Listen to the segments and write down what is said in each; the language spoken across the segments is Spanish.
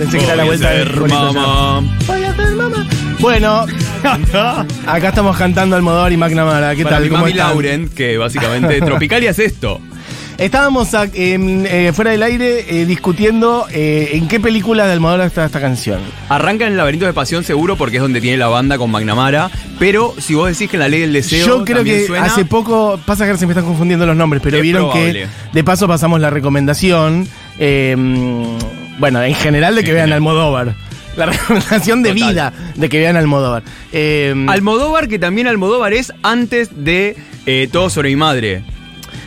Pensé que era la vuelta bonito mamá. Voy a ser mamá. Bueno, acá estamos cantando Almodóvar y McNamara. ¿Qué Para tal? mi ¿Cómo mami están? Lauren, que básicamente Tropicalia es esto. Estábamos a- en, eh, fuera del aire eh, discutiendo eh, en qué película de Almodóvar está esta canción. Arranca en el laberinto de pasión seguro porque es donde tiene la banda con McNamara. Pero si vos decís que en la ley del deseo. Yo creo también que suena, hace poco, pasa que se me están confundiendo los nombres, pero Es vieron probable. que de paso pasamos la recomendación, eh, bueno, en general de que vean. Almodóvar. La recomendación de Total. vida de que vean Almodóvar. Eh, Almodóvar, que también Almodóvar es antes de eh, Todo sobre mi madre.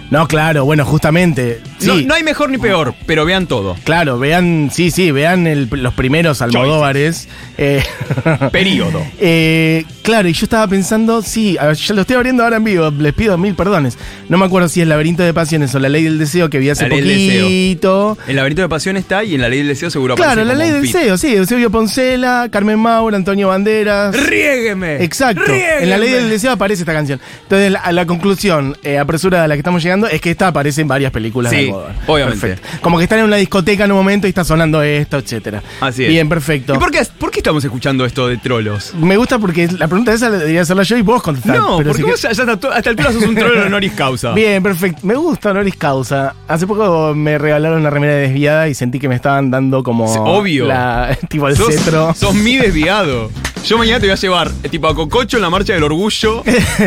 no, claro, bueno, justamente. Sí, No, no hay mejor ni peor, pero vean todo. Claro, vean, sí, sí, vean el- los primeros Almodóvares. Eh, Período. eh, claro, y yo estaba pensando, sí, a ver, lo estoy abriendo ahora en vivo, les pido mil perdones. No me acuerdo si es Laberinto de Pasiones o La Ley del Deseo que vi hace La Ley del poquito. El laberinto de pasión está y en la ley del deseo seguro Claro, La Ley del. Deseo, sí, Eusebio Poncela, Carmen Maura, Antonio Banderas. ¡Riégueme! Exacto. ¡Riégueme! En la ley del deseo aparece esta canción. Entonces, la, la conclusión eh, apresurada a la que estamos llegando es que esta aparece en varias películas Sí, de Almodóvar. obviamente. Perfecto. Como que están en una discoteca en un momento y está sonando esto, etcétera. Así es. Bien, perfecto. ¿Y por qué, por qué estamos escuchando esto de trolos? Me gusta porque la pregunta esa la debería hacerla yo y vos contestar. No, porque si vos ya, ya hasta, hasta altura sos un trolo honoris causa. Bien, perfecto. Me gusta honoris causa. Hace poco me regalaron una remera desviada y sentí que me estaban dando como. Obvio. La, tipo el sos, cetro. sos mi desviado. Yo mañana te voy a llevar, eh, tipo a Cococho en la marcha del orgullo,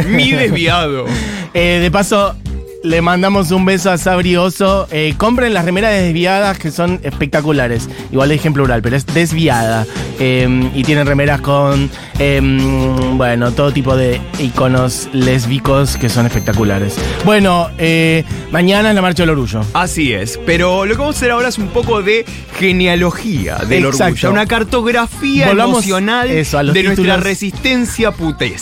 mi desviado. Eh, de paso, le mandamos un beso a Sabri Oso. Eh, compren las remeras desviadas que son espectaculares. Igual dije en plural, pero es desviada. Eh, y tienen remeras con, eh, bueno, todo tipo de iconos lésbicos que son espectaculares. Bueno, eh, mañana es la Marcha del Orgullo. Así es, pero lo que vamos a hacer ahora es un poco de genealogía del Exacto. orgullo, una cartografía Volvamos emocional eso, a los de nuestra resistencia putés.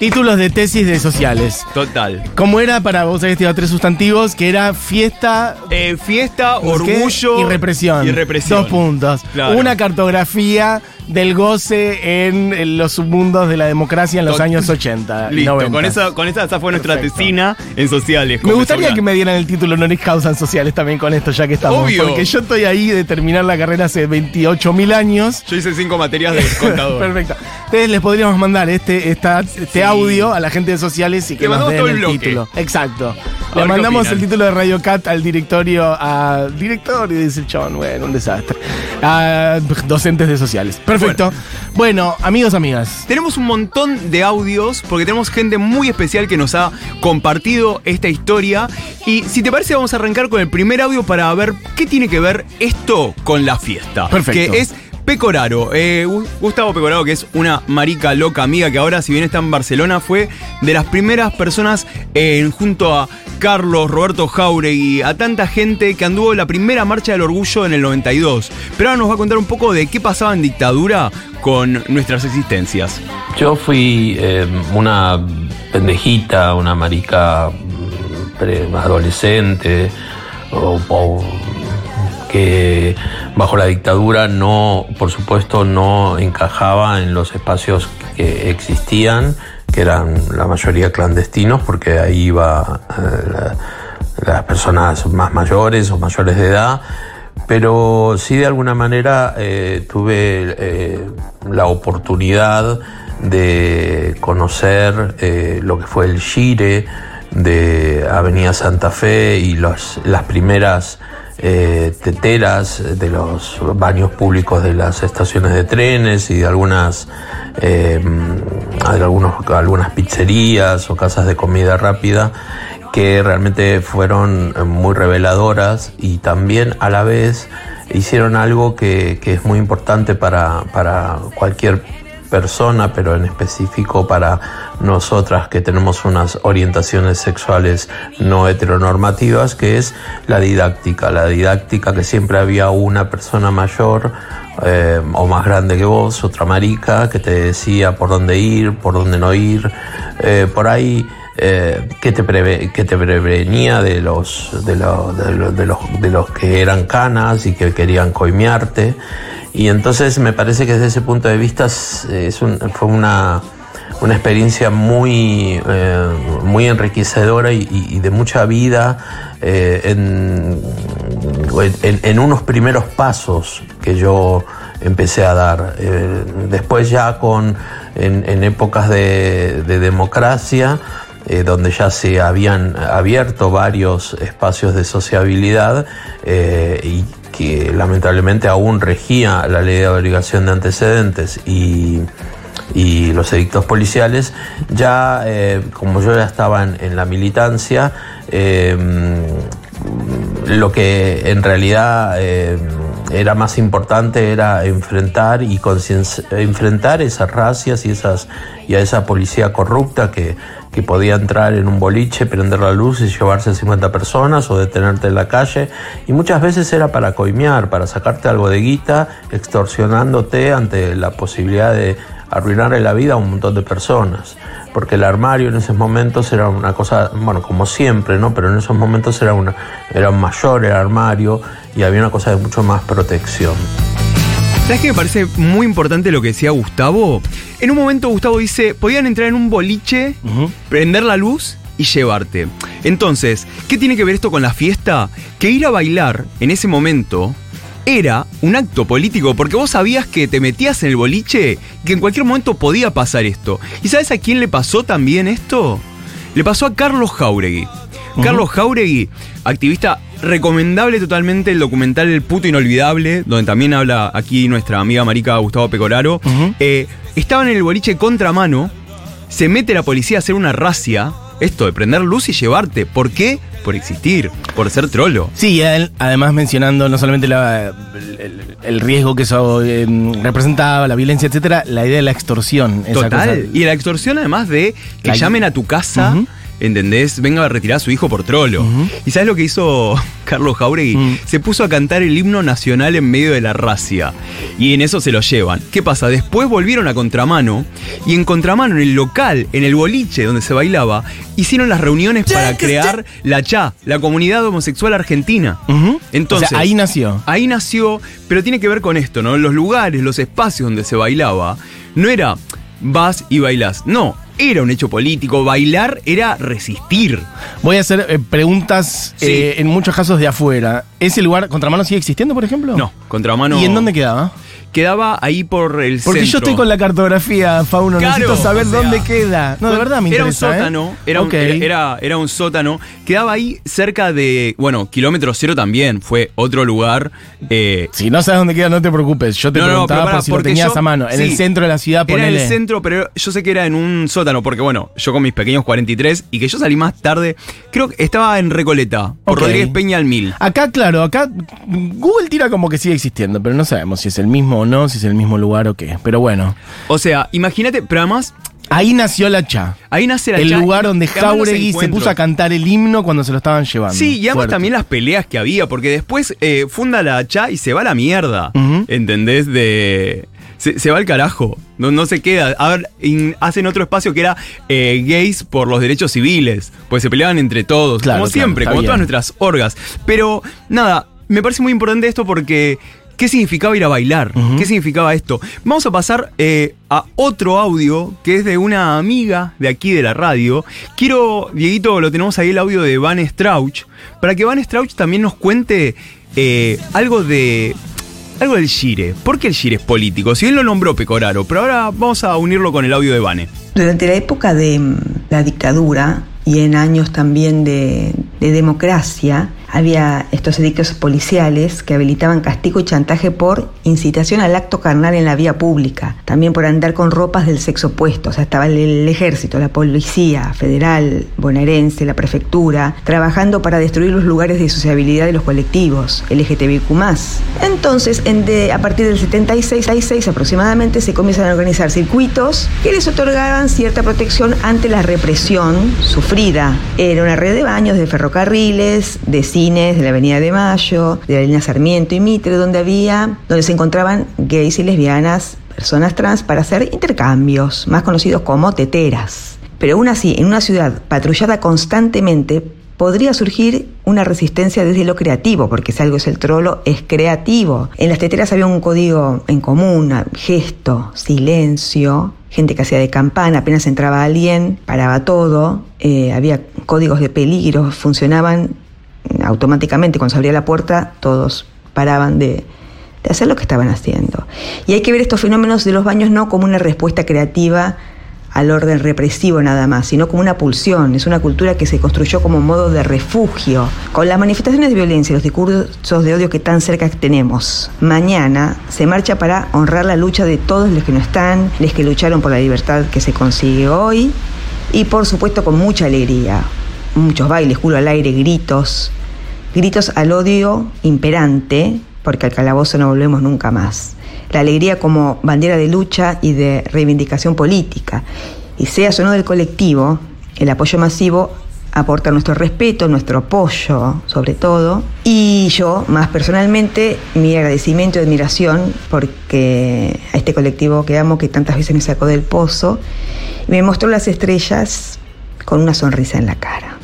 Títulos de tesis de sociales. Total. ¿Cómo era para vos? Habías tirado tres sustantivos, que era fiesta, Eh, fiesta, orgullo y represión. Y represión. Dos puntos. Claro. Una cartografía del goce en, en los submundos de la democracia en los Tot- años 80. y Listo, 90. con esa, con esa, esa fue nuestra Perfecto. tesina en sociales. Me gustaría que me dieran el título honoris causa en sociales también con esto, ya que estamos. Obvio. Porque yo estoy ahí de terminar la carrera hace 28 mil años. Yo hice cinco materias de contador. Perfecto. Entonces les podríamos mandar este, esta, este Sí. audio a la gente de sociales y que Le nos mandamos den todo el bloque. título. Exacto. Le mandamos el título de Radio Cat al directorio, a directorio, dice chabón, bueno, un desastre. A docentes de sociales. Perfecto. Bueno, amigos, amigas. Tenemos un montón de audios porque tenemos gente muy especial que nos ha compartido esta historia. Y si te parece, vamos a arrancar con el primer audio para ver qué tiene que ver esto con la fiesta. Perfecto. Que es Pecoraro. Eh, Gu- Gustavo Pecoraro, que es una marica loca amiga que ahora, si bien está en Barcelona, fue de las primeras personas eh, junto a Carlos, Roberto Jauregui, a tanta gente que anduvo la primera marcha del orgullo en el 92. Pero ahora nos va a contar un poco de qué pasaba en dictadura con nuestras existencias. Yo fui eh, una pendejita, una marica pre- adolescente, o que bajo la dictadura no, por supuesto, no encajaba en los espacios que existían, que eran la mayoría clandestinos, porque ahí iba eh, la- las personas más mayores o mayores de edad. Pero sí de alguna manera eh, tuve eh, la oportunidad de conocer lo que fue el Gire de Avenida Santa Fe y las primeras eh, teteras de los baños públicos de las estaciones de trenes y de algunas eh, de algunos, algunas pizzerías o casas de comida rápida que realmente fueron eh, muy reveladoras y también a la vez hicieron algo que, que es muy importante para, para cualquier persona, pero en específico para nosotras que tenemos unas orientaciones sexuales no heteronormativas, que es la didáctica. La didáctica que siempre había una persona mayor eh, o más grande que vos, otra marica, que te decía por dónde ir, por dónde no ir. Eh, por ahí eh, que, te que te prevenía de los, de, de los, de los que eran canas y que querían coimearte. Y entonces me parece que desde ese punto de vista es, un- fue una, una experiencia muy, eh, muy enriquecedora y, de mucha vida eh, en, en, en, unos primeros pasos que yo empecé a dar. Eh, después ya con, en, épocas de, democracia, eh, donde ya se habían abierto varios espacios de sociabilidad eh, y que lamentablemente aún regía la ley de obligación de antecedentes y, los edictos policiales, ya como yo ya estaba en la militancia, lo que en realidad eh, era más importante era enfrentar y enfrentar esas racias y esas y a esa policía corrupta que, que podía entrar en un boliche, prender la luz y llevarse a 50 personas o detenerte en la calle. Y muchas veces era para coimear, para sacarte algo de guita, extorsionándote ante la posibilidad de arruinarle la vida a un montón de personas porque el armario en esos momentos era una cosa, bueno, como siempre, ¿no? Pero en esos momentos era, una, era mayor el armario y había una cosa de mucho más protección. ¿Sabes qué me parece muy importante lo que decía Gustavo? En un momento Gustavo dice, podían entrar en un boliche, prender la luz y llevarte. Entonces, ¿qué tiene que ver esto con la fiesta? Que ir a bailar en ese momento era un acto político, porque vos sabías que te metías en el boliche, que en cualquier momento podía pasar esto. ¿Y sabes a quién le pasó también esto? Le pasó a Carlos Jauregui. Carlos Jauregui, activista recomendable totalmente el documental El puto inolvidable, donde también habla aquí nuestra amiga marica Gustavo Pecoraro. Eh, estaba en el boliche contramano, se mete la policía a hacer una racia, esto de prender luz y llevarte. ¿Por qué? por existir, por ser trolo. Sí, además mencionando no solamente el, riesgo que eso em, representaba, la violencia, etcétera, la idea de la extorsión. Total. Y la extorsión además de que llamen a tu casa. ¿entendés? Venga a retirar a su hijo por trolo. ¿Y sabes lo que hizo Carlos Jauregui? Se puso a cantar el himno nacional en medio de la racia. Y en eso se lo llevan. ¿Qué pasa? Después volvieron a Contramano y en Contramano, en el local, en el boliche donde se bailaba, hicieron las reuniones para crear la CHA, la comunidad homosexual argentina. Entonces, ahí nació. Ahí nació, pero tiene que ver con esto, ¿no? Los lugares, los espacios donde se bailaba, no era vas y bailas. No, era un hecho político. Bailar era resistir. Voy a hacer eh, preguntas eh, en muchos casos de afuera. ¿Ese lugar, Contramano, sigue existiendo, por ejemplo? No, Contramano. ¿Y en dónde quedaba? Quedaba ahí por el Porque yo estoy con la cartografía, Fauno, necesito saber dónde queda. No, de verdad me Era un ¿eh? sótano, era, un, era, era, un sótano. Quedaba ahí cerca de, bueno, kilómetro cero también, fue otro lugar. Eh, si no sabes dónde queda, no te preocupes. Yo te preguntaba por si lo tenías a mano. En el centro de la ciudad, ponele. Era en el centro, pero yo sé que era en un sótano, porque bueno, yo con mis pequeños 43 y que yo salí más tarde, creo que estaba en Recoleta, por Rodríguez Peña al Mil. Acá, claro, acá Google tira como que sigue existiendo, pero no sabemos si es el mismo o no, si es el mismo lugar o qué. Pero bueno. O sea, imagínate, pero además. Ahí nació la Cha. Ahí nace la el El lugar donde Jauregui se puso a cantar el himno cuando se lo estaban llevando. Sí, y además también las peleas que había, porque después eh, funda la Cha y se va a la mierda. ¿Entendés? De. Se, va al carajo. No, no se queda. A ver, hacen otro espacio que era eh, gays por los derechos civiles. Pues se peleaban entre todos. como siempre, como todas nuestras orgas. Pero nada, me parece muy importante esto porque ¿Qué significaba ir a bailar? ¿Qué significaba esto? Vamos a pasar eh, a otro audio que es de una amiga de aquí de la radio. Quiero, Dieguito, lo tenemos ahí el audio de Van Strauch, para que Van Strauch también nos cuente eh, algo de algo del Gire. ¿Por qué el Gire es político? Si él lo nombró Pecoraro, pero ahora vamos a unirlo con el audio de Vane. Durante la época de la dictadura y en años también de, de democracia, había estos edictos policiales que habilitaban castigo y chantaje por incitación al acto carnal en la vía pública, también por andar con ropas del sexo opuesto, o sea, estaba el, ejército, la policía federal, bonaerense, la prefectura, trabajando para destruir los lugares de sociabilidad de los colectivos, LGTBIQ+. Entonces, en de, a partir del 76, 76 aproximadamente, se comienzan a organizar circuitos que les otorgaban cierta protección ante la represión sufrida. Era una red de baños, de ferrocarriles, de de la Avenida de Mayo, de la línea Sarmiento y Mitre, donde había, donde se encontraban gays y lesbianas, personas trans, para hacer intercambios, más conocidos como teteras. Pero aún así, en una ciudad patrullada constantemente, podría surgir una resistencia desde lo creativo, porque si algo es el trolo, es creativo. En las teteras había un código en común, gesto, silencio, gente que hacía de campana, apenas entraba alguien, paraba todo, eh, había códigos de peligro, funcionaban automáticamente cuando se abría la puerta todos paraban de, hacer lo que estaban haciendo. Y hay que ver estos fenómenos de los baños no como una respuesta creativa al orden represivo nada más, sino como una pulsión. Es una cultura que se construyó como modo de refugio. Con las manifestaciones de violencia y los discursos de odio que tan cerca tenemos, mañana se marcha para honrar la lucha de todos los que no están, los que lucharon por la libertad que se consigue hoy y por supuesto con mucha alegría. Muchos bailes, culo al aire, gritos, gritos al odio imperante, porque al calabozo no volvemos nunca más la alegría como bandera de lucha y de reivindicación política. Y sea o no del colectivo, el apoyo masivo aporta nuestro respeto, nuestro apoyo sobre todo. Y yo, más personalmente, mi agradecimiento y admiración porque a este colectivo que amo, que tantas veces me sacó del pozo, me mostró las estrellas con una sonrisa en la cara.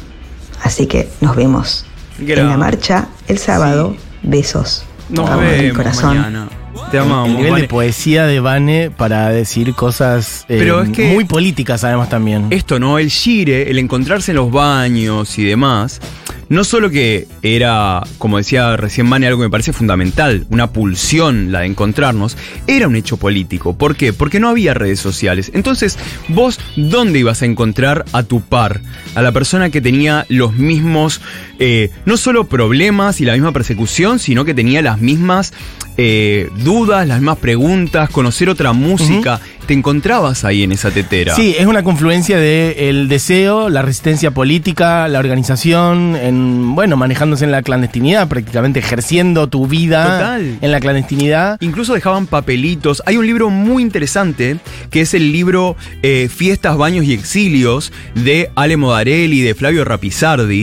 Así que nos vemos en la marcha el sábado. Besos. Nos vemos mañana. Te amamos. El nivel de poesía de Vane para decir cosas eh, muy políticas, además también. Esto, ¿no? El gire, el encontrarse en los baños y demás no solo que era, como decía recién Mane, algo que me parece fundamental, una pulsión la de encontrarnos, era un hecho político. ¿Por qué? Porque no había redes sociales. Entonces, vos, ¿dónde ibas a encontrar a tu par? A la persona que tenía los mismos, eh, no solo problemas y la misma persecución, sino que tenía las mismas eh, dudas, las mismas preguntas, conocer otra música te encontrabas ahí en esa tetera. Sí, es una confluencia del deseo, la resistencia política, la organización, en, bueno, manejándose en la clandestinidad, prácticamente ejerciendo tu vida en la clandestinidad. Incluso dejaban papelitos. Hay un libro muy interesante que es el libro eh, Fiestas, Baños y Exilios de Ale Modarelli, de Flavio Rapizardi,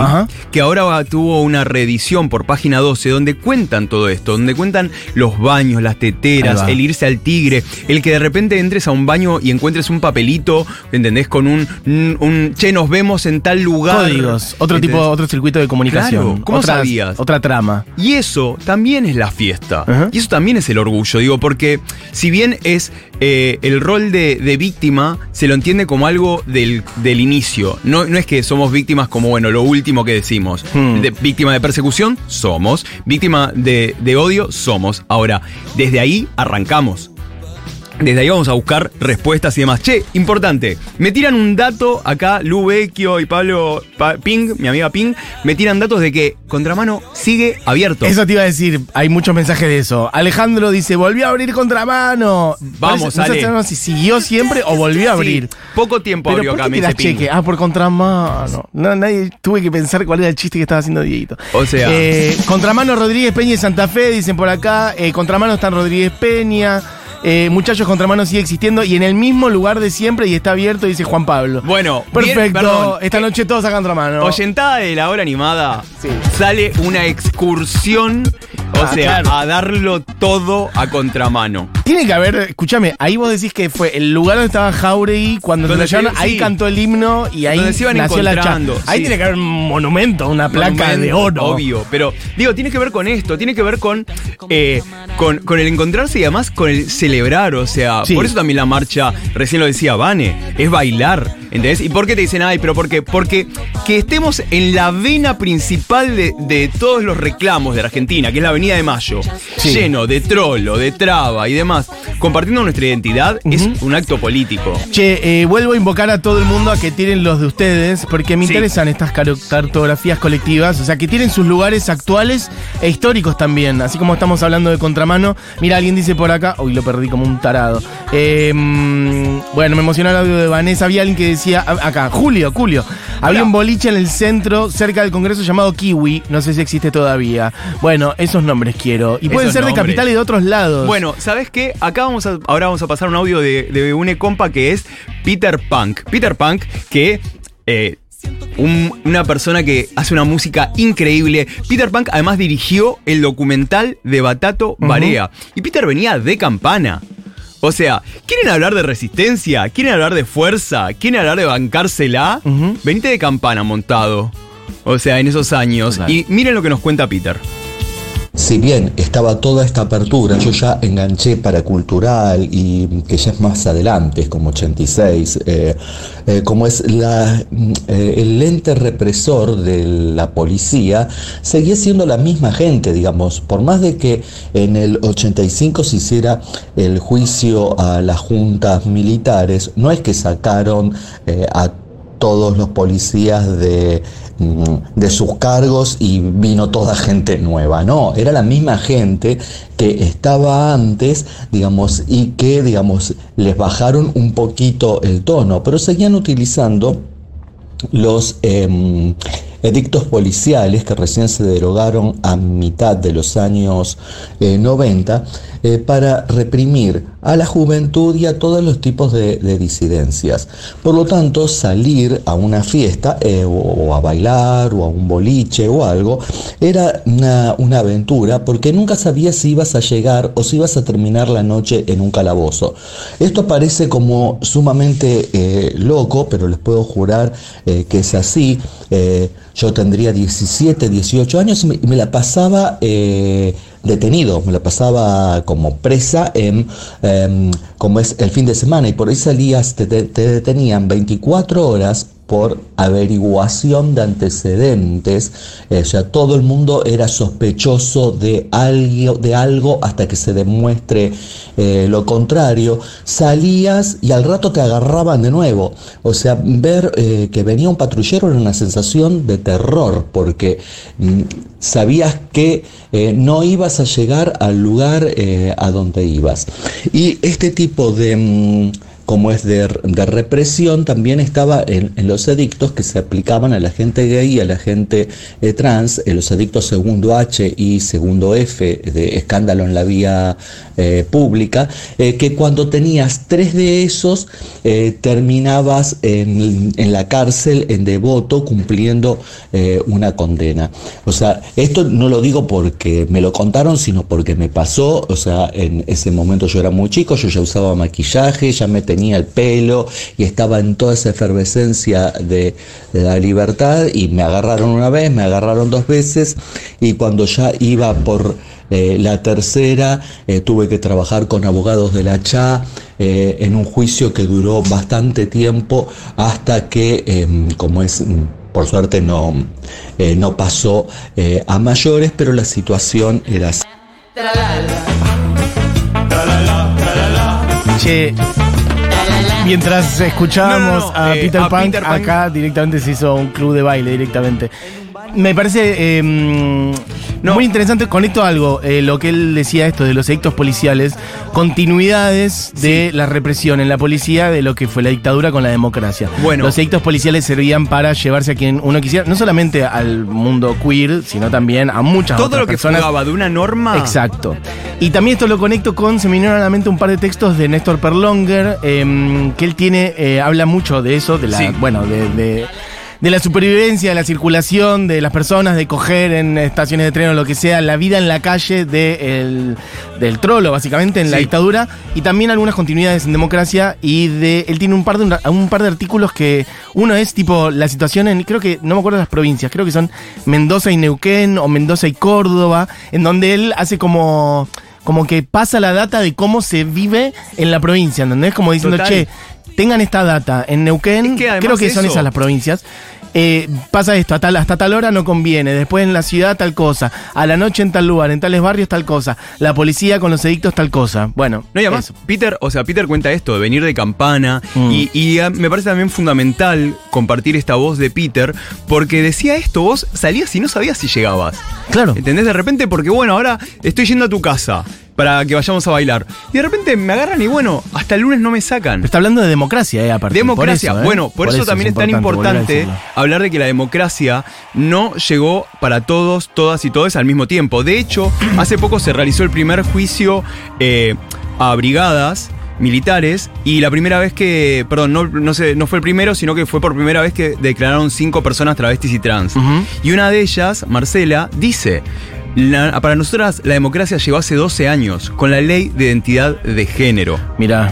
que ahora tuvo una reedición por página 12 donde cuentan todo esto, donde cuentan los baños, las teteras, el irse al tigre, el que de repente entres a un baño y encuentres un papelito, ¿entendés? Con un, un, che, nos vemos en tal lugar. Códigos, otro tipo, otro circuito de comunicación. ¿Cómo sabías? Otra trama. Y eso también es la fiesta. Y eso también es el orgullo, digo, porque si bien es eh, el rol de, víctima, se lo entiende como algo del, del inicio. No, no, es que somos víctimas como, bueno, lo último que decimos. Hmm. víctima de persecución, somos. Víctima de, de odio, somos. Ahora, desde ahí arrancamos. Desde ahí vamos a buscar respuestas y demás. Che, importante. Me tiran un dato acá, Lu Vecchio y Pablo Ping, mi amiga Ping, me tiran datos de que Contramano sigue abierto. Eso te iba a decir, hay muchos mensajes de eso. Alejandro dice, volvió a abrir Contramano. Vamos, a No si siguió siempre o volvió a abrir. poco tiempo abrió acá, me cheque? Ah, por Contramano. No, nadie tuve que pensar cuál era el chiste que estaba haciendo Dieguito. O sea. Eh, Contramano Rodríguez Peña y Santa Fe, dicen por acá. Eh, Contramano están Rodríguez Peña. Eh, muchachos, Contramano sigue existiendo y en el mismo lugar de siempre y está abierto, dice Juan Pablo. Bueno, perfecto. Esta noche todos a Contramano. Oyentada de la hora animada, sale una excursión o ah, sea, a darlo todo a contramano. Tiene que haber, escúchame, ahí vos decís que fue el lugar donde estaba Jauregui, cuando ahí cantó el himno y ahí se iban nació la Ahí tiene que haber un monumento, una placa de oro. Obvio, pero digo, tiene que ver con esto, tiene que ver con, eh, con, con, el encontrarse y además con el celebrar, o sea, por eso también la marcha, recién lo decía Vane, es bailar, ¿entendés? ¿Y por qué te dicen, ay, pero por qué? Porque que estemos en la vena principal de, de todos los reclamos de Argentina, que es la de Mayo, lleno de trolo, de traba y demás, compartiendo nuestra identidad, es un acto político. Che, eh, vuelvo a invocar a todo el mundo a que tienen los de ustedes, porque me interesan estas cartografías colectivas, o sea, que tienen sus lugares actuales e históricos también, así como estamos hablando de contramano. Mira, alguien dice por acá, uy, lo perdí como un tarado. Em, bueno, me emocionó el audio de Vanessa, había alguien que decía, acá, Julio, Julio, había un boliche en el centro, cerca del Congreso llamado Kiwi, no sé si existe todavía. Bueno, esos nombres quiero. Y pueden ser de capital y de otros lados. Bueno, ¿sabes qué? Acá vamos a, ahora vamos a pasar un audio de, de un compa que es Peter Punk. Peter Punk, que eh, una persona que hace una música increíble. Peter Punk además dirigió el documental de Batato Barea. Y Peter venía de campana. O sea, ¿quieren hablar de resistencia? ¿Quieren hablar de fuerza? ¿Quieren hablar de bancársela? Venite de campana montado. O sea, en esos años. Y miren lo que nos cuenta Peter. Si bien estaba toda esta apertura, yo ya enganché para cultural y que ya es más adelante, es como 86, eh, eh, como es la, eh, el lente represor de la policía, seguía siendo la misma gente, digamos, por más de que en el 85 se hiciera el juicio a las juntas militares, no es que sacaron a todos los policías de, mm, de, sus cargos y vino toda gente nueva. No, era la misma gente que estaba antes, digamos, y que, digamos, les bajaron un poquito el tono, pero seguían utilizando los em, edictos policiales que recién se derogaron a mitad de los años 90 eh, para reprimir a la juventud y a todos los tipos de, disidencias. Por lo tanto, salir a una fiesta eh, o, a bailar o a un boliche o algo era una, aventura porque nunca sabías si ibas a llegar o si ibas a terminar la noche en un calabozo. Esto parece como sumamente eh, loco, pero les puedo jurar que es así. Yo tendría 17, 18 años y me, la pasaba detenido, me la pasaba como presa en, em, como es el fin de semana. Y por ahí salías, te, te detenían 24 horas por averiguación de antecedentes, eh, o sea, todo el mundo era sospechoso de algo, de algo hasta que se demuestre eh, lo contrario, salías y al rato te agarraban de nuevo, o sea, ver eh, que venía un patrullero era una sensación de terror, porque mm, sabías que no ibas a llegar al lugar a donde ibas. Y este tipo de... Mm, como es de, represión, también estaba en, los edictos que se aplicaban a la gente gay y a la gente eh, trans, en los edictos segundo H y segundo F de escándalo en la vía eh, pública, eh, que cuando tenías tres de esos terminabas en, en, la cárcel en devoto cumpliendo una condena. O sea, esto no lo digo porque me lo contaron, sino porque me pasó, o sea, en ese momento yo era muy chico, yo ya usaba maquillaje, ya me tenía el pelo y estaba en toda esa efervescencia de, la libertad y me agarraron una vez, me agarraron dos veces y cuando ya iba por eh, la tercera eh, tuve que trabajar con abogados de la CHA eh, en un juicio que duró bastante tiempo hasta que, em, como es por suerte no, no pasó a mayores, pero la situación era así. Mientras escuchábamos a, eh, Peter, Pan, acá directamente se hizo un club de baile directamente. Me parece em, muy interesante, conecto algo, eh, lo que él decía esto de los edictos policiales, continuidades de la represión en la policía de lo que fue la dictadura con la democracia. Bueno. Los edictos policiales servían para llevarse a quien uno quisiera, no solamente al mundo queer, sino también a muchas Todo lo que personas. de una norma. Exacto. Y también esto lo conecto con, se me vinieron a la mente un par de textos de Néstor Perlonger, em, que él tiene, eh, habla mucho de eso, de la, bueno, de de la supervivencia, de la circulación de las personas, de coger en estaciones de tren o lo que sea, la vida en la calle de del trolo, básicamente, en la dictadura, y también algunas continuidades en democracia, y de él tiene un par de, un par de artículos que uno es tipo la situación en, creo que, no me acuerdo de las provincias, creo que son Mendoza y Neuquén, o Mendoza y Córdoba, en donde él hace como como que pasa la data de cómo se vive en la provincia, ¿entendés? Como diciendo, che, tengan esta data en Neuquén, creo que son esas las provincias. Eh, pasa esto, hasta tal hora no conviene, después en la ciudad tal cosa, a la noche en tal lugar, en tales barrios tal cosa, la policía con los edictos tal cosa. Bueno. No, y además, Peter, o sea, Peter cuenta esto, de venir de campana, mm. y, ah, me parece también fundamental compartir esta voz de Peter, porque decía esto, vos salías y no sabías si llegabas. Claro. ¿Entendés? De repente, porque bueno, ahora estoy yendo a tu casa para que vayamos a bailar. Y de repente me agarran y bueno, hasta el lunes no me sacan. está hablando de democracia, eh, aparte. Democracia, ¿eh? bueno, por, eso, también es, tan importante hablar de que la democracia no llegó para todos, todas y todos al mismo tiempo. De hecho, hace poco se realizó el primer juicio eh, a brigadas militares y la primera vez que, perdón, no, no, sé, no fue el primero, sino que fue por primera vez que declararon cinco personas travestis y trans. Y una de ellas, Marcela, dice, para nosotras la democracia llegó hace 12 años con la ley de identidad de género. Mira.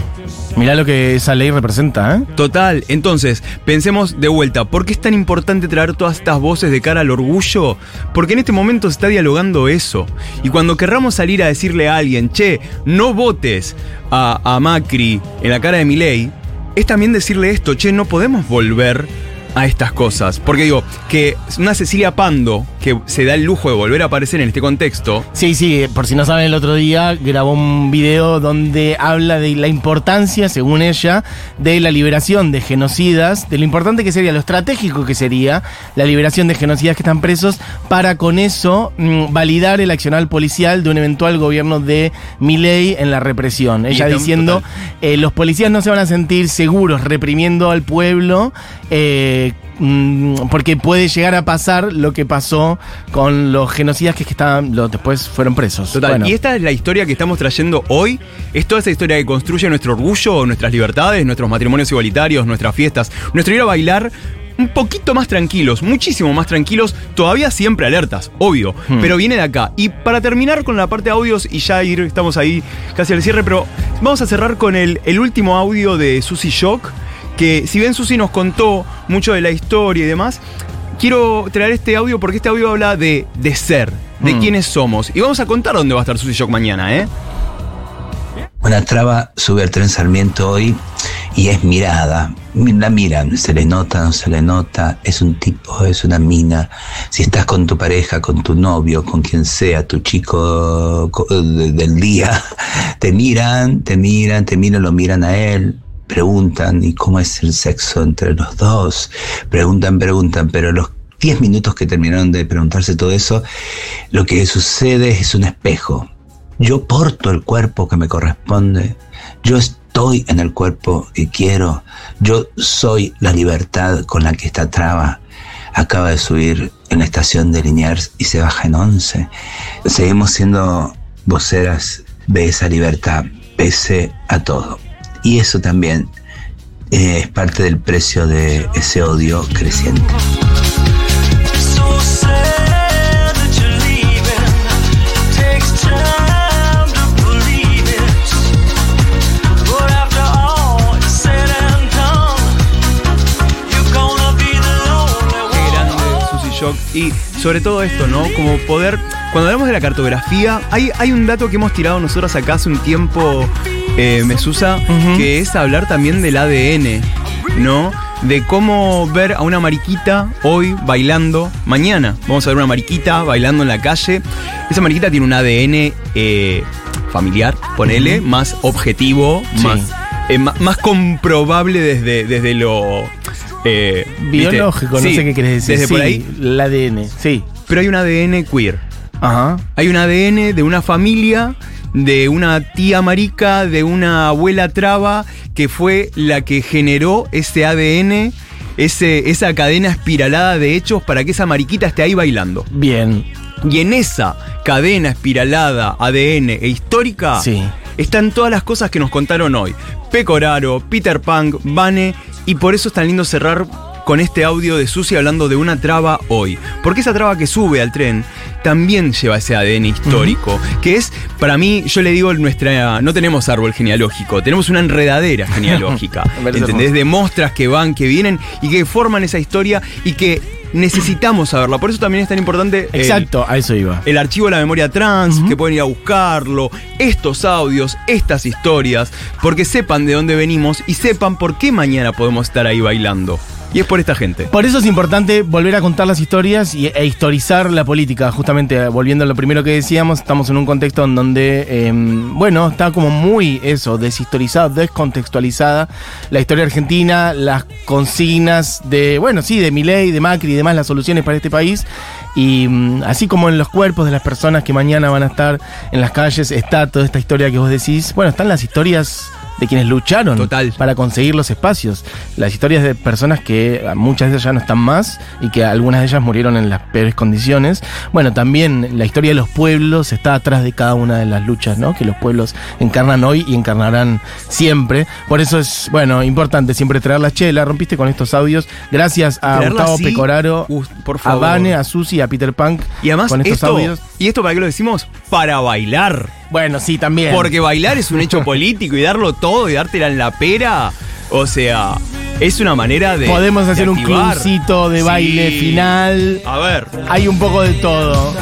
Mirá lo que esa ley representa, ¿eh? Total, entonces, pensemos de vuelta, ¿por qué es tan importante traer todas estas voces de cara al orgullo? Porque en este momento se está dialogando eso. Y cuando querramos salir a decirle a alguien, che, no votes a, a Macri en la cara de Milei, es también decirle esto, che, no podemos volver a estas cosas. Porque digo, que una Cecilia Pando, que se da el lujo de volver a aparecer en este contexto, Sí, sí, por si no saben, el otro día grabó un video donde habla de la importancia, según ella, de la liberación de genocidas, de lo importante que sería, lo estratégico que sería la liberación de genocidas que están presos, para con eso mm, validar el accional policial de un eventual gobierno de Milei en la represión. Ella diciendo, eh, los policías no se van a sentir seguros reprimiendo al pueblo. eh, porque puede llegar a pasar lo que pasó con los genocidas que, es que estaban, los, después fueron presos. Total, Bueno, y esta es la historia que estamos trayendo hoy. Es toda esa historia que construye nuestro orgullo, nuestras libertades, nuestros matrimonios igualitarios, nuestras fiestas, nuestro ir a bailar un poquito más tranquilos, muchísimo más tranquilos, todavía siempre alertas, obvio, Hmm. pero viene de acá. Y para terminar con la parte de audios y ya ir, estamos ahí casi al cierre, pero vamos a cerrar con el, el último audio de Susy Shock, que si bien Susy nos contó mucho de la historia y demás, quiero traer este audio porque este audio habla de, de ser, de Hmm. quiénes somos. Y vamos a contar dónde va a estar Susy Shock mañana, ¿eh? Una traba sube al tren Sarmiento hoy y es mirada. La miran, se le nota, no se le nota, es un tipo, es una mina. Si estás con tu pareja, con tu novio, con quien sea, tu chico co- de- del día, te miran, te miran, te miran, lo miran a él. Preguntan, ¿y cómo es el sexo entre los dos? Preguntan, preguntan, pero los 10 minutos que terminaron de preguntarse todo eso, lo que sucede es un espejo. Yo porto el cuerpo que me corresponde. Yo estoy en el cuerpo que quiero. Yo soy la libertad con la que esta traba acaba de subir en la estación de Liniers y se baja en 11. Seguimos siendo voceras de esa libertad pese a todo. Y eso también eh, es parte del precio de ese odio creciente. Grande Susy Shock. Y sobre todo esto, ¿no? Como poder. Cuando hablamos de la cartografía, hay, hay un dato que hemos tirado nosotros acá hace un tiempo, eh, Mesusa, que es hablar también del ADN, ¿no? De cómo ver a una mariquita hoy bailando. Mañana vamos a ver una mariquita bailando en la calle. Esa mariquita tiene un ADN eh, familiar, ponele, más objetivo, Sí. más, eh, más comprobable desde, desde lo. eh, biológico, no Sí, sé qué querés decir. Desde por ahí. El ADN, sí. Pero hay un ADN queer. Ajá. Hay un ADN de una familia, de una tía marica, de una abuela traba, que fue la que generó ese ADN, ese, esa cadena espiralada de hechos para que esa mariquita esté ahí bailando. Bien. Y en esa cadena espiralada, ADN e histórica, Sí. están todas las cosas que nos contaron hoy. Pecoraro, Peter Punk, Vane, y por eso es tan lindo cerrar con este audio de Susi hablando de una traba hoy. Porque esa traba que sube al tren también lleva ese ADN histórico, que es, para mí, yo le digo, nuestra, no tenemos árbol genealógico, tenemos una enredadera genealógica, ¿entendés? De mostras que van, que vienen y que forman esa historia y que necesitamos saberla. Por eso también es tan importante... el- Exacto, a eso iba. el archivo de la memoria trans, que pueden ir a buscarlo, estos audios, estas historias, porque sepan de dónde venimos y sepan por qué mañana podemos estar ahí bailando. Y es por esta gente. Por eso es importante volver a contar las historias y, e historizar la política. Justamente, volviendo a lo primero que decíamos, estamos en un contexto en donde, eh, bueno, está como muy eso, deshistorizada, descontextualizada la historia argentina, las consignas de, bueno, sí, de Milei, de Macri y demás, las soluciones para este país. Y mm, así como en los cuerpos de las personas que mañana van a estar en las calles, está toda esta historia que vos decís. Bueno, están las historias de quienes lucharon Total. para conseguir los espacios. Las historias de personas que muchas de ellas ya no están más y que algunas de ellas murieron en las peores condiciones. Bueno, también la historia de los pueblos está atrás de cada una de las luchas, ¿no? Que los pueblos encarnan hoy y encarnarán siempre. Por eso es, bueno, importante siempre traer la chela. Rompiste con estos audios. Gracias a Gustavo así, Pecoraro, por a favor. Vane, a Susi, a Peter Punk Y además, con estos esto, audios. ¿y esto para qué lo decimos? Para bailar. Bueno, sí, también. Porque bailar es un hecho político y darlo todo y dártela en la pera, o sea, es una manera de. Podemos de hacer un clubcito de Sí. baile final. A ver, Hay un poco de todo.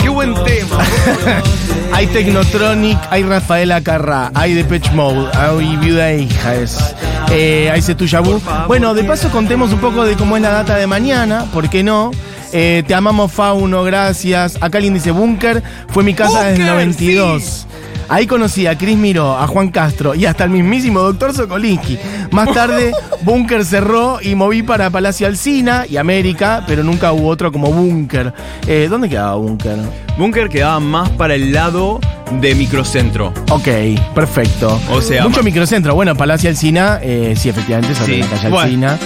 qué buen tema. Hay Technotronic, hay Rafaela Carrá, hay Depeche Mode, hay Viuda e Hijas, eh, hay Setuyabu. Bueno, de paso contemos un poco de cómo es la data de mañana, ¿por qué no? Eh, te amamos Fauno, gracias. Acá alguien dice Bunker, fue mi casa desde el Búnker, 92. Ahí conocí a Cris Miró, a Juan Castro y hasta el mismísimo doctor Sokolinsky. Más tarde, Bunker cerró y moví para Palacio Alsina y América, pero nunca hubo otro como Bunker. Eh, ¿Dónde quedaba Bunker? Bunker quedaba más para el lado de microcentro. Ok, perfecto. O sea, Mucho microcentro. Bueno, Palacio Alcina, eh, sí, efectivamente, sobre Sí. la calle Bueno.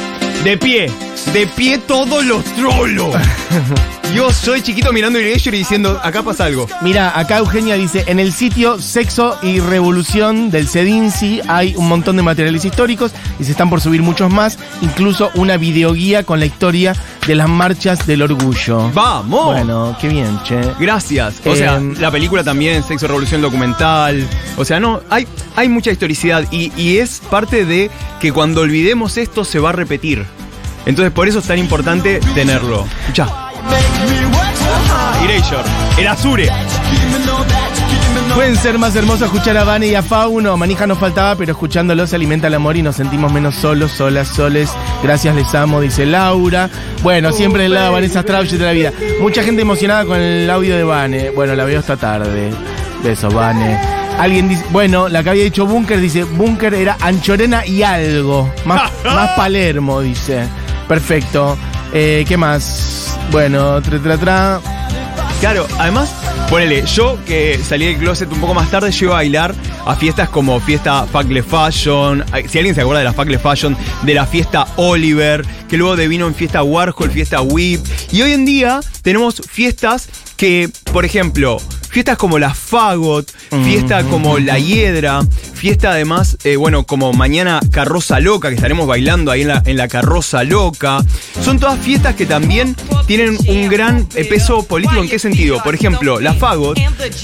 De pie, de pie todos los trolos. Yo soy chiquito mirando el y diciendo, acá pasa algo. Mira, acá Eugenia dice, en el sitio Sexo y Revolución del CEDINCI hay un montón de materiales históricos y se están por subir muchos más, incluso una videoguía con la historia de las marchas del orgullo. ¡Vamos! Bueno, qué bien, che. Gracias. O sea, Em, la película también, Sexo Revolución documental. O sea, no, hay, hay mucha historicidad y, y es parte de que cuando olvidemos esto se va a repetir. Entonces, por eso es tan importante tenerlo. Ya. Erasure. El Azure. Pueden ser más hermosos escuchar a Vane y a Fauno. Manija nos faltaba, pero escuchándolos se alimenta el amor y nos sentimos menos solos, solas, soles. Gracias, les amo, dice Laura. Bueno, siempre del lado de Vanessa Strauch de la vida. Mucha gente emocionada con el audio de Vane. Bueno, la veo esta tarde. Besos, Vane. Alguien dice, bueno, la que había dicho Bunker dice, Bunker era Anchorena y algo. Más, más Palermo, dice. Perfecto. Eh, ¿Qué más? Bueno, tra, tra, tra. Claro, además, ponele, yo que salí del closet un poco más tarde, llego a bailar a fiestas como fiesta Facle Fashion, si alguien se acuerda de la Facle Fashion, de la fiesta Oliver, que luego devino en fiesta Warhol, fiesta Whip, y hoy en día tenemos fiestas que, por ejemplo, fiestas como la Fagot, fiesta como la Hiedra, fiesta además, eh, bueno, como mañana Carroza Loca, que estaremos bailando ahí en la, en la Carroza Loca. Son todas fiestas que también tienen un gran eh, peso político. ¿En qué sentido? Por ejemplo, la Fagot,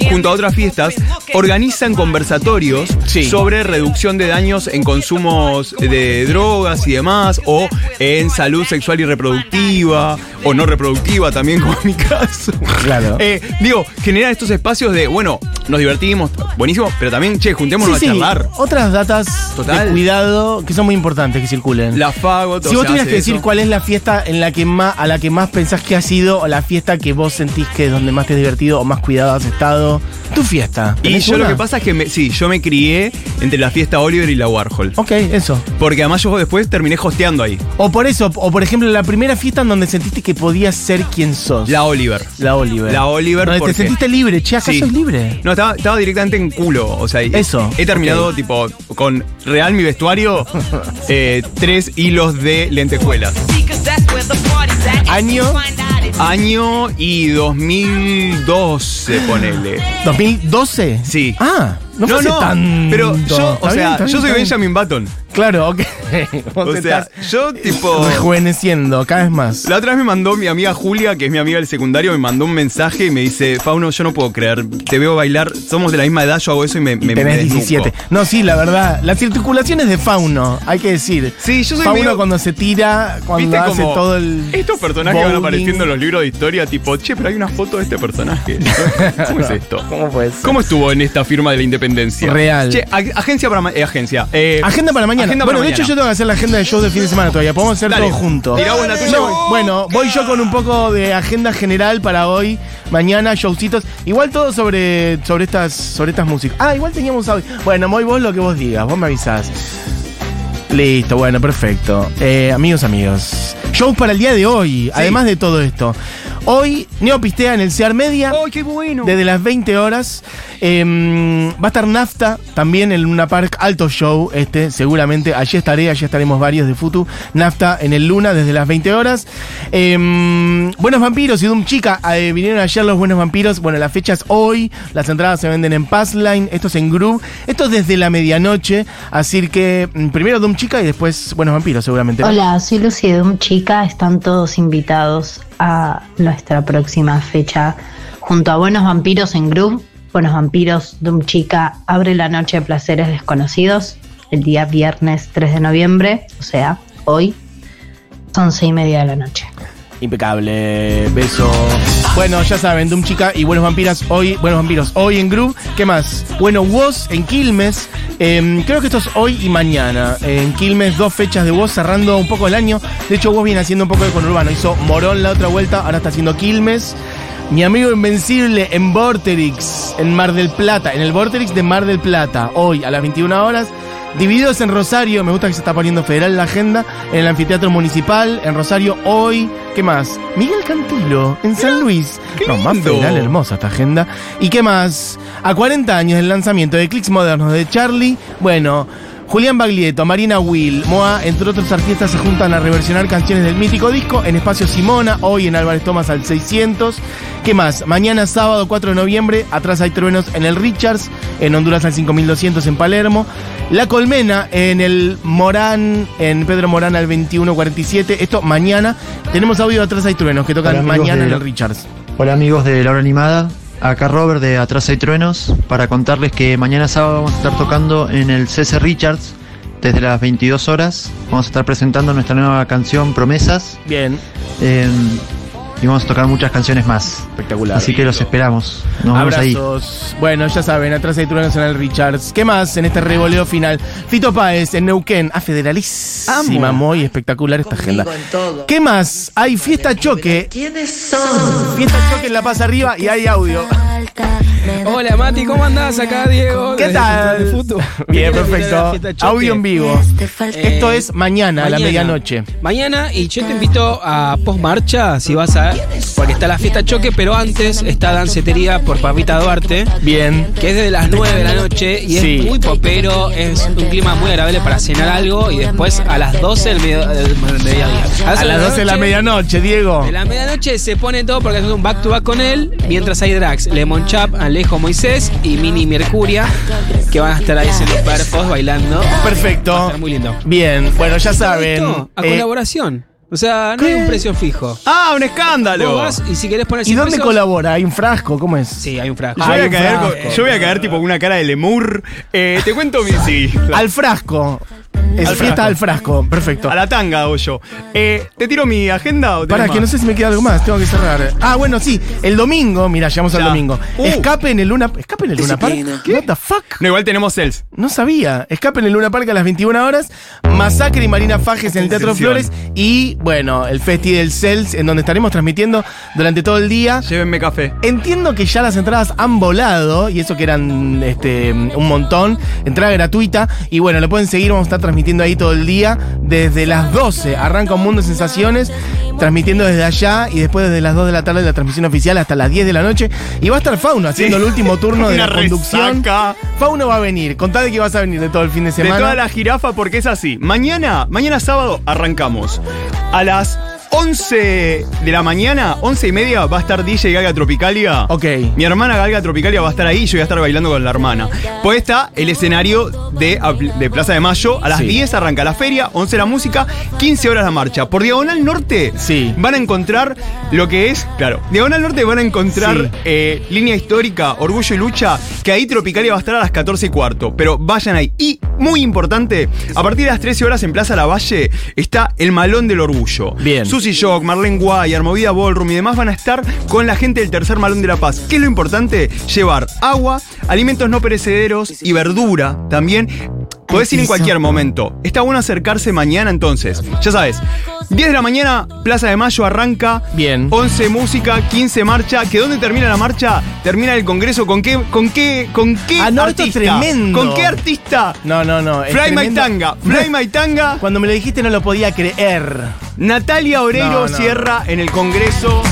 junto a otras fiestas, organizan conversatorios Sí. sobre reducción de daños en consumos de drogas y demás, o en salud sexual y reproductiva, o no reproductiva también, como en mi caso. Claro. Eh, digo, generar estos espacios de, bueno, nos divertimos, buenísimo, pero también, che, juntémonos Sí, a sí, charlar. Otras datas Total. de cuidado que son muy importantes que circulen. La Fagot, si o vos tuvieras que decir eso. cuál es la fiesta en la que más, a la que más pensás que has ido, o la fiesta que vos sentís que es donde más te has divertido o más cuidado has estado, tu fiesta. Y ¿Tenés yo lo que pasa es que, me- sí, yo me crié entre la fiesta Oliver y la Warhol. Ok, eso. Porque además yo después terminé hosteando ahí. O por eso, o por ejemplo, la primera fiesta en donde sentiste que podías ser quien sos. La Oliver. La Oliver. La Oliver, Donde porque- te sentiste libre. Che, ¿acaso Sí. es libre? No, estaba, estaba directamente en culo. O sea, Eso, He terminado, tipo, con real mi vestuario, eh, tres hilos de lentejuelas. Año. Año y 2012, ponele. ¿2012? Sí. Ah, no, fue hace tanto. Pero yo, o sea, bien, yo soy. Benjamin Button. Claro, ok. Vos O sea, estás yo, tipo. rejuveneciendo cada vez más. La otra vez me mandó mi amiga Julia, que es mi amiga del secundario, me mandó un mensaje y me dice, Fauno, yo no puedo creer, te veo bailar, somos de la misma edad, yo hago eso y me, me Tenés me desnuco". 17. No, sí, la verdad. Las articulaciones de Fauno, hay que decir. Sí, yo soy Fauno medio- cuando se tira, cuando ¿Viste hace como todo el. Estos personajes van bowling. apareciendo en los libros de historia, tipo, che, pero hay una foto de este personaje. ¿Cómo es esto? ¿Cómo ser? ¿Cómo estuvo en esta firma de la independencia? Real. Che, ag- agencia para eh, agencia. Eh, Agenda para mañana. Agenda bueno, de hecho, mañana. yo tengo que hacer la agenda de shows del fin de semana todavía. Podemos hacer Dale. todo juntos. Tirá vos la tuya, No, voy. bueno, voy yo con un poco de agenda general para hoy, mañana, showcitos. Igual todo sobre, sobre, estas, sobre estas músicas. Ah, igual teníamos audio. Bueno, muy vos lo que vos digas, vos me avisás. Listo, bueno, perfecto. Eh, amigos, amigos. Shows para el día de hoy, además de todo esto. Hoy, Neopistea en el CEAR Media. ¡Ay, qué bueno! Desde las 20 horas em, va a estar Nafta también en Luna Park, alto show este, seguramente. Allí estaré, allí estaremos varios de Futu. Nafta en el Luna desde las 20 horas. Em, Buenos Vampiros y Doom Chica, eh, vinieron ayer los Buenos Vampiros. Bueno, la fecha es hoy, las entradas se venden en Passline, esto es en Groove, esto es desde la medianoche. Así que mm, primero Doom Chica y después Buenos Vampiros seguramente. Hola, soy Lucy de Un Chica. Están todos invitados a nuestra próxima fecha junto a Buenos Vampiros en Groove Buenos Vampiros, Doom Chica, abre la noche de placeres desconocidos el día viernes 3 de noviembre, o sea, hoy, 11 y media de la noche. Impecable, beso. Bueno, ya saben, Doom Chica y Buenos Vampiras hoy, Buenos Vampiros hoy en Groove. ¿Qué más? Bueno, Woz en Quilmes. Em, creo que esto es hoy y mañana. En Quilmes, dos fechas de Woz cerrando un poco el año. De hecho, Woz viene haciendo un poco de conurbano. Hizo Morón la otra vuelta, ahora está haciendo Quilmes. Mi amigo Invencible en Vorterix, en Mar del Plata, en el Vorterix de Mar del Plata, hoy a las 21 horas. Divididos en Rosario, me gusta que se está poniendo federal la agenda, en el anfiteatro municipal, en Rosario hoy. ¿Qué más? Miguel Cantilo, en San Luis. qué No, más lindo. federal, hermosa esta agenda. ¿Y qué más? A 40 años del lanzamiento de Clicks Modernos de Charlie, bueno. Julián Baglietto, Marina Will, Moa, entre otros artistas se juntan a reversionar canciones del mítico disco en Espacio Simona, hoy en Álvarez Tomás al 600. ¿Qué más? Mañana sábado 4 de noviembre, atrás hay truenos en el Richards, en Honduras al 5200 en Palermo. La Colmena en el Morán, en Pedro Morán al 2147. Esto mañana. Tenemos audio atrás hay truenos que tocan mañana de en el Richards. Hola amigos de La Hora Animada, acá Robert de Atrás hay Truenos, para contarles que mañana sábado vamos a estar tocando en el CC Richards desde las 22 horas. Vamos a estar presentando nuestra nueva canción Promesas Bien, eh, y vamos a tocar muchas canciones más. espectacular. Así que los esperamos. Nos vemos ahí. Abrazos. Bueno, ya saben, atrás truenos en el Richards. ¿Qué más en este revoleo final? Fito Páez en Neuquén. Ah, federalísima, Amo. muy espectacular esta agenda. ¿Qué más? Hay fiesta choque. ¿Quiénes son? Fiesta choque en La Paz Arriba y hay audio. Hola Mati, ¿cómo andás acá, Diego? ¿Qué tal? De Fútbol. Bien, perfecto. Audio en vivo. Eh, Esto es mañana, a la mañana. medianoche. Mañana, y yo te invito a post marcha, si vas a. Porque está la fiesta choque, pero antes está dancetería por Papita Duarte, Bien. que es desde las 9 de la noche y Sí. es muy popero, es un clima muy agradable para cenar algo y después a las 12 del, medio- del mediodía. A las 12 de la noche- medianoche, Diego. De la medianoche se pone todo porque hacemos un back to back con él, mientras hay drags, Lemon Chap, Alejo Moisés y Mini Mercuria, que van a estar ahí haciendo perfos, bailando. Va a Perfecto. estar muy lindo. Bien, bueno, ya saben. A eh, colaboración. O sea, no hay un precio fijo. ¡Ah, un Vos escándalo! vas y si querés poner ¿Y 100 dónde pesos- colabora? ¿Hay un frasco? ¿Cómo es? Sí, hay un frasco. Yo voy, a caer, frasco. con- yo voy a caer tipo con una cara de lemur. Eh, te cuento mi. Sí. Al frasco. Es Al fiesta frasco. al frasco. Perfecto. A la tanga hago yo. Eh, ¿Te tiro mi agenda o tenés Para que no sé si me queda algo más, tengo que cerrar. Ah, bueno, sí, el domingo, mira, llegamos al domingo. Uh. Escape en el Luna ¿Escape en el Luna Park? What the fuck? No, igual tenemos Cels. No sabía. Escape en el Luna Park a las 21 horas. Masacre y Marina Fajes en el Teatro. Flores. Y, bueno, el Festi del Cels, en donde estaremos transmitiendo durante todo el día. Llévenme café. Entiendo que ya las entradas han volado, y eso que eran este, un montón. Entrada gratuita. Y bueno, lo pueden seguir, vamos a estar transmitiendo ahí todo el día. Desde las 12 arranca un mundo de sensaciones, transmitiendo desde allá. Y después desde las 2 de la tarde la transmisión oficial hasta las 10 de la noche. Y va a estar Fauno haciendo el último turno de la conducción. resaca. Fauno va a venir. Contá de que vas a venir de todo el fin de De semana. toda la jirafa, porque es así. Mañana, mañana sábado, arrancamos. A las 11 de la mañana, 11 y media, va a estar DJ Galga Tropicalia. Ok. Mi hermana Galga Tropicalia va a estar ahí, yo voy a estar bailando con la hermana. Pues está el escenario de, de Plaza de Mayo. A las Sí. 10 arranca la feria, 11 la música, 15 horas la marcha. Por Diagonal Norte Sí. van a encontrar lo que es, claro, Diagonal Norte van a encontrar Sí. eh, línea histórica, orgullo y lucha, que ahí Tropicalia va a estar a las 14 y cuarto. Pero vayan ahí. Y, muy importante, a partir de las 13 horas en Plaza Lavalle está el Malón del Orgullo. Bien. Susy Shock, Marlene Guayar, Movida Ballroom y demás van a estar con la gente del tercer Malón de la Paz. ¿Qué es lo importante? Llevar agua, alimentos no perecederos y verdura también. Podés ir en cualquier momento. Está bueno acercarse mañana entonces. Ya sabes, 10 de la mañana, Plaza de Mayo arranca. Bien. 11 música, 15 marcha. ¿Que dónde termina la marcha? Termina el congreso. ¿Con qué, con qué, con qué Ah, no, artista? tremendo. ¿Con qué artista? No, no, no. Fly My. Tanga. Fly My Tanga. Cuando me lo dijiste no lo podía creer. Natalia Oreiro No, no. cierra en el congreso.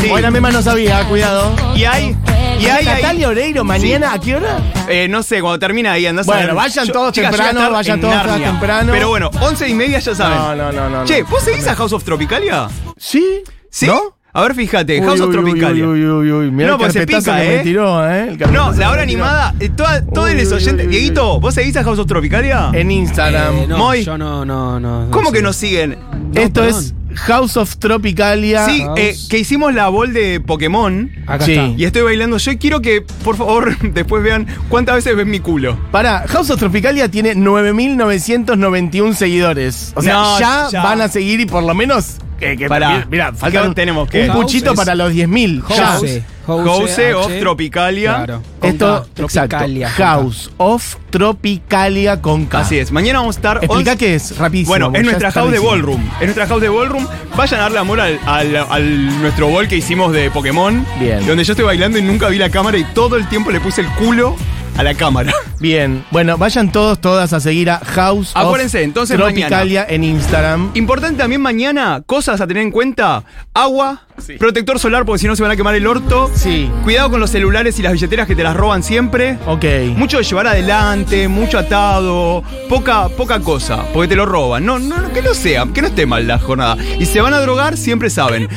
Sí. Buena mema no sabía, cuidado. Y hay. Y hay. Natalia Oreiro, mañana, ¿a qué hora? Eh, no sé, cuando termina ahí, andás a Bueno, ver. vayan todos chicas, temprano, vayan todos temprano. Pero bueno, 11 y media ya saben. No, no, no, no. Che, no. ¿vos seguís a House of Tropicalia? ¿Sí? ¿Sí? ¿No? A ver, fíjate, Uy, House of uy, Tropicalia. Uy, uy, uy, uy. Mirá No, el pues se pica, ¿eh? tiró, ¿eh? El No, la hora animada, eh, toda, todo Uy, el uy, oyente. uy, uy, Dieguito, ¿vos seguís a House of Tropicalia? En Instagram. Eh, no, Moy. yo no, no, no. ¿Cómo no que sé. nos siguen? Esto perdón. es House of Tropicalia. Sí, eh, que hicimos la bol de Pokémon. Acá Sí. está. Y estoy bailando. Yo quiero que, por favor, después vean cuántas veces ven mi culo. Pará, House of Tropicalia tiene 9.991 seguidores. O sea, No, ya, ya. van a seguir y por lo menos. eh, que, Pará, mira, ¿qué faltan tenemos que- un puchito House para los 10.000. Ya. Jose. Jose of. Tropicalia. Claro. Esto, Tropicalia. exacto. House of Tropicalia con K. Así es. Mañana vamos a estar. Explica 11 qué es, rapidísimo. Bueno, es nuestra house de ballroom. Es nuestra house de ballroom. Vayan a darle amor al, al- al- nuestro ball que hicimos de Pokémon. Bien. Donde yo estoy bailando y nunca vi la cámara y todo el tiempo le puse el culo a la cámara. Bien, bueno, vayan todos, todas a seguir a House Acuérdense, of entonces, Tropicalia en Instagram. Importante también mañana, cosas a tener en cuenta. Agua, protector solar porque si no se van a quemar el orto. Sí. Cuidado con los celulares y las billeteras que te las roban siempre. Ok. Mucho de llevar adelante, mucho atado, poca, poca cosa, porque te lo roban. No, no, no, que no sea, que no esté mal la jornada. Y se van a drogar, siempre saben.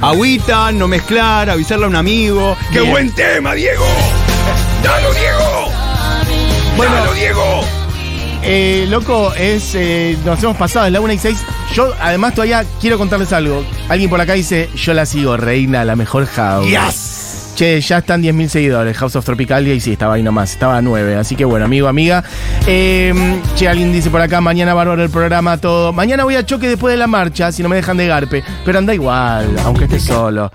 Agüita, no mezclar, avisarle a un amigo. ¡Qué buen tema, Diego! ¡Dalo, Diego! Bueno. ¡Dalo, Diego! Eh, loco, es. eh, nos hemos pasado, es la 1 y 6. Yo, además, todavía quiero contarles algo. Alguien por acá dice: Yo la sigo, reina, la mejor house. ¡Yes! Che, ya están 10.000 seguidores, House of Tropicalia, y sí, estaba ahí nomás, estaba a 9. Así que bueno, amigo, amiga. Eh, che, alguien dice por acá, mañana bárbaro el programa, todo. Mañana voy a choque después de la marcha, si no me dejan de garpe. Pero anda igual, aunque esté solo.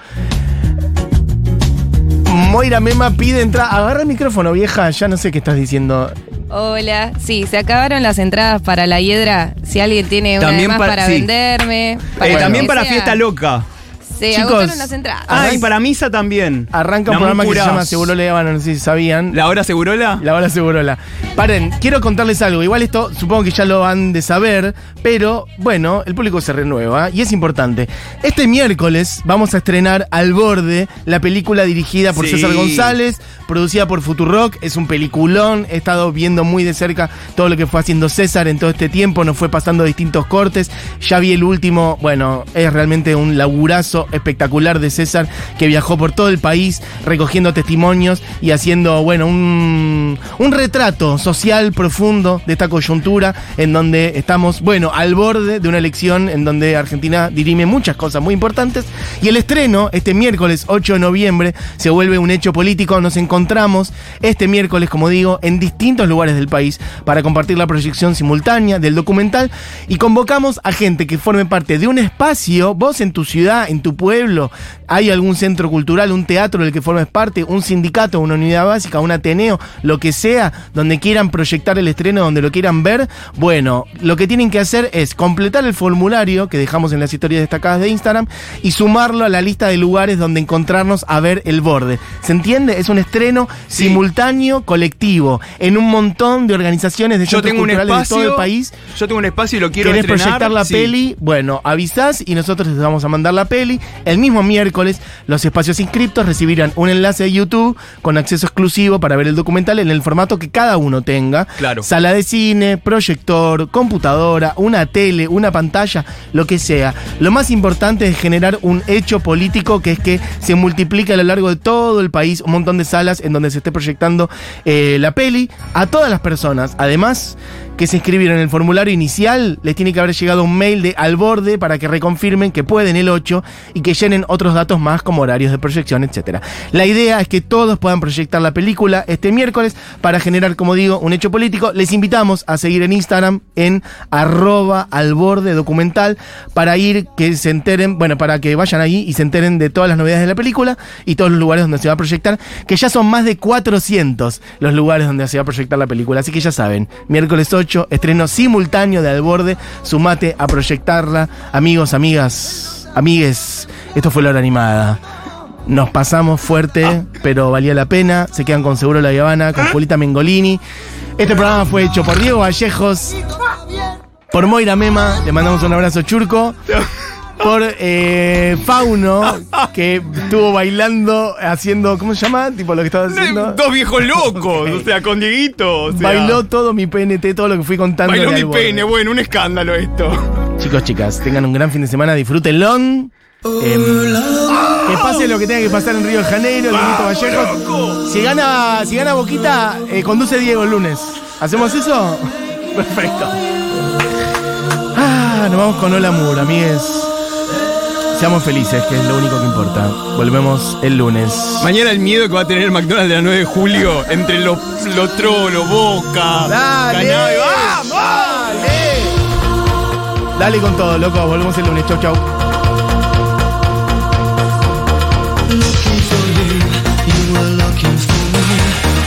Moira Mema pide entrar. Agarra el micrófono, vieja, ya no sé qué estás diciendo. Hola, sí, se acabaron las entradas para la hiedra. Si alguien tiene una También de más para- para, sí. venderme. para Eh, también para sea. fiesta loca. Se Chicos, agotaron las entradas. Ah, y para misa también. Arranca un La programa que se llama Seguro no sé si sabían. ¿La hora Segurola? La hora Segurola. Paren, quiero contarles algo. Igual esto supongo que ya lo han de saber, pero bueno, el público se renueva y es importante. Este miércoles vamos a estrenar Al Borde, la película dirigida por Sí. César González, producida por Futurock. Es un peliculón. He estado viendo muy de cerca todo lo que fue haciendo César en todo este tiempo. Nos fue pasando distintos cortes. Ya vi el último. Bueno, es realmente un laburazo espectacular de César que viajó por todo el país recogiendo testimonios y haciendo, bueno, un, un retrato social profundo de esta coyuntura en donde estamos, bueno, al borde de una elección en donde Argentina dirime muchas cosas muy importantes. Y el estreno, este miércoles 8 de noviembre, se vuelve un hecho político. Nos encontramos este miércoles, como digo, en distintos lugares del país para compartir la proyección simultánea del documental y convocamos a gente que forme parte de un espacio, vos en tu ciudad, en tu pueblo, hay algún centro cultural, un teatro del que formes parte, un sindicato, una unidad básica, un ateneo, lo que sea, donde quieran proyectar el estreno, donde lo quieran ver, bueno, lo que tienen que hacer es completar el formulario que dejamos en las historias destacadas de Instagram y sumarlo a la lista de lugares donde encontrarnos a ver el borde. ¿Se entiende? Es un estreno simultáneo, colectivo, en un montón de organizaciones de Yo centros tengo un culturales de todo el país. Yo tengo un espacio y lo quiero ¿Querés estrenar. proyectar la Sí. peli? Bueno, avisás y nosotros les vamos a mandar la peli. El mismo miércoles, los espacios inscriptos recibirán un enlace de YouTube con acceso exclusivo para ver el documental en el formato que cada uno tenga. Claro. Sala de cine, proyector, computadora, una tele, una pantalla, lo que sea. Lo más importante es generar un hecho político que es que se multiplique a lo largo de todo el país un montón de salas en donde se esté proyectando eh, la peli a todas las personas. Además, que se inscribieron en el formulario inicial, les tiene que haber llegado un mail de al borde para que reconfirmen que pueden el 8 y que llenen otros datos más como horarios de proyección, etc. La idea es que todos puedan proyectar la película este miércoles para generar, como digo, un hecho político. Les invitamos a seguir en Instagram en arroba al documental para ir que se enteren, bueno, para que vayan ahí y se enteren de todas las novedades de la película y todos los lugares donde se va a proyectar, que ya son más de 400 los lugares donde se va a proyectar la película. Así que ya saben, miércoles 8, estreno simultáneo de Al Borde, sumate a proyectarla. Amigos, amigas, amigues, esto fue la hora animada. Nos pasamos fuerte, pero valía la pena. Se quedan con Seguro La Habana, con Julita Mengolini. Este programa fue hecho por Diego Vallejos, por Moira Mema, le mandamos un abrazo churco. Por eh, Fauno, que estuvo bailando, haciendo, ¿cómo se llama? Tipo lo que estaba haciendo. Dos viejos locos, o sea, con Dieguito. o sea. Bailó todo mi PNT, todo lo que fui contando. Bailó mi pene, bueno, un escándalo esto. Chicos, chicas, tengan un gran fin de semana, disfrútenlo. Em, que pase lo que tenga que pasar en Río de Janeiro, Dieguito Vallejo. Si gana, si gana Boquita, eh, conduce Diego el lunes. ¿Hacemos eso? Perfecto. Ah, nos vamos con Hola Mur, amigues. Seamos felices, que es lo único que importa. Volvemos el lunes. Mañana el miedo que va a tener el McDonald's de la 9 de julio entre los lo trolo, boca, Dale. Cannabis. ¡Vamos! Dale con todo, loco. Volvemos el lunes. Chau, chau. Looking for you, you were looking for me.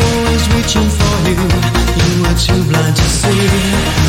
Always reaching for you, you were too blind to see.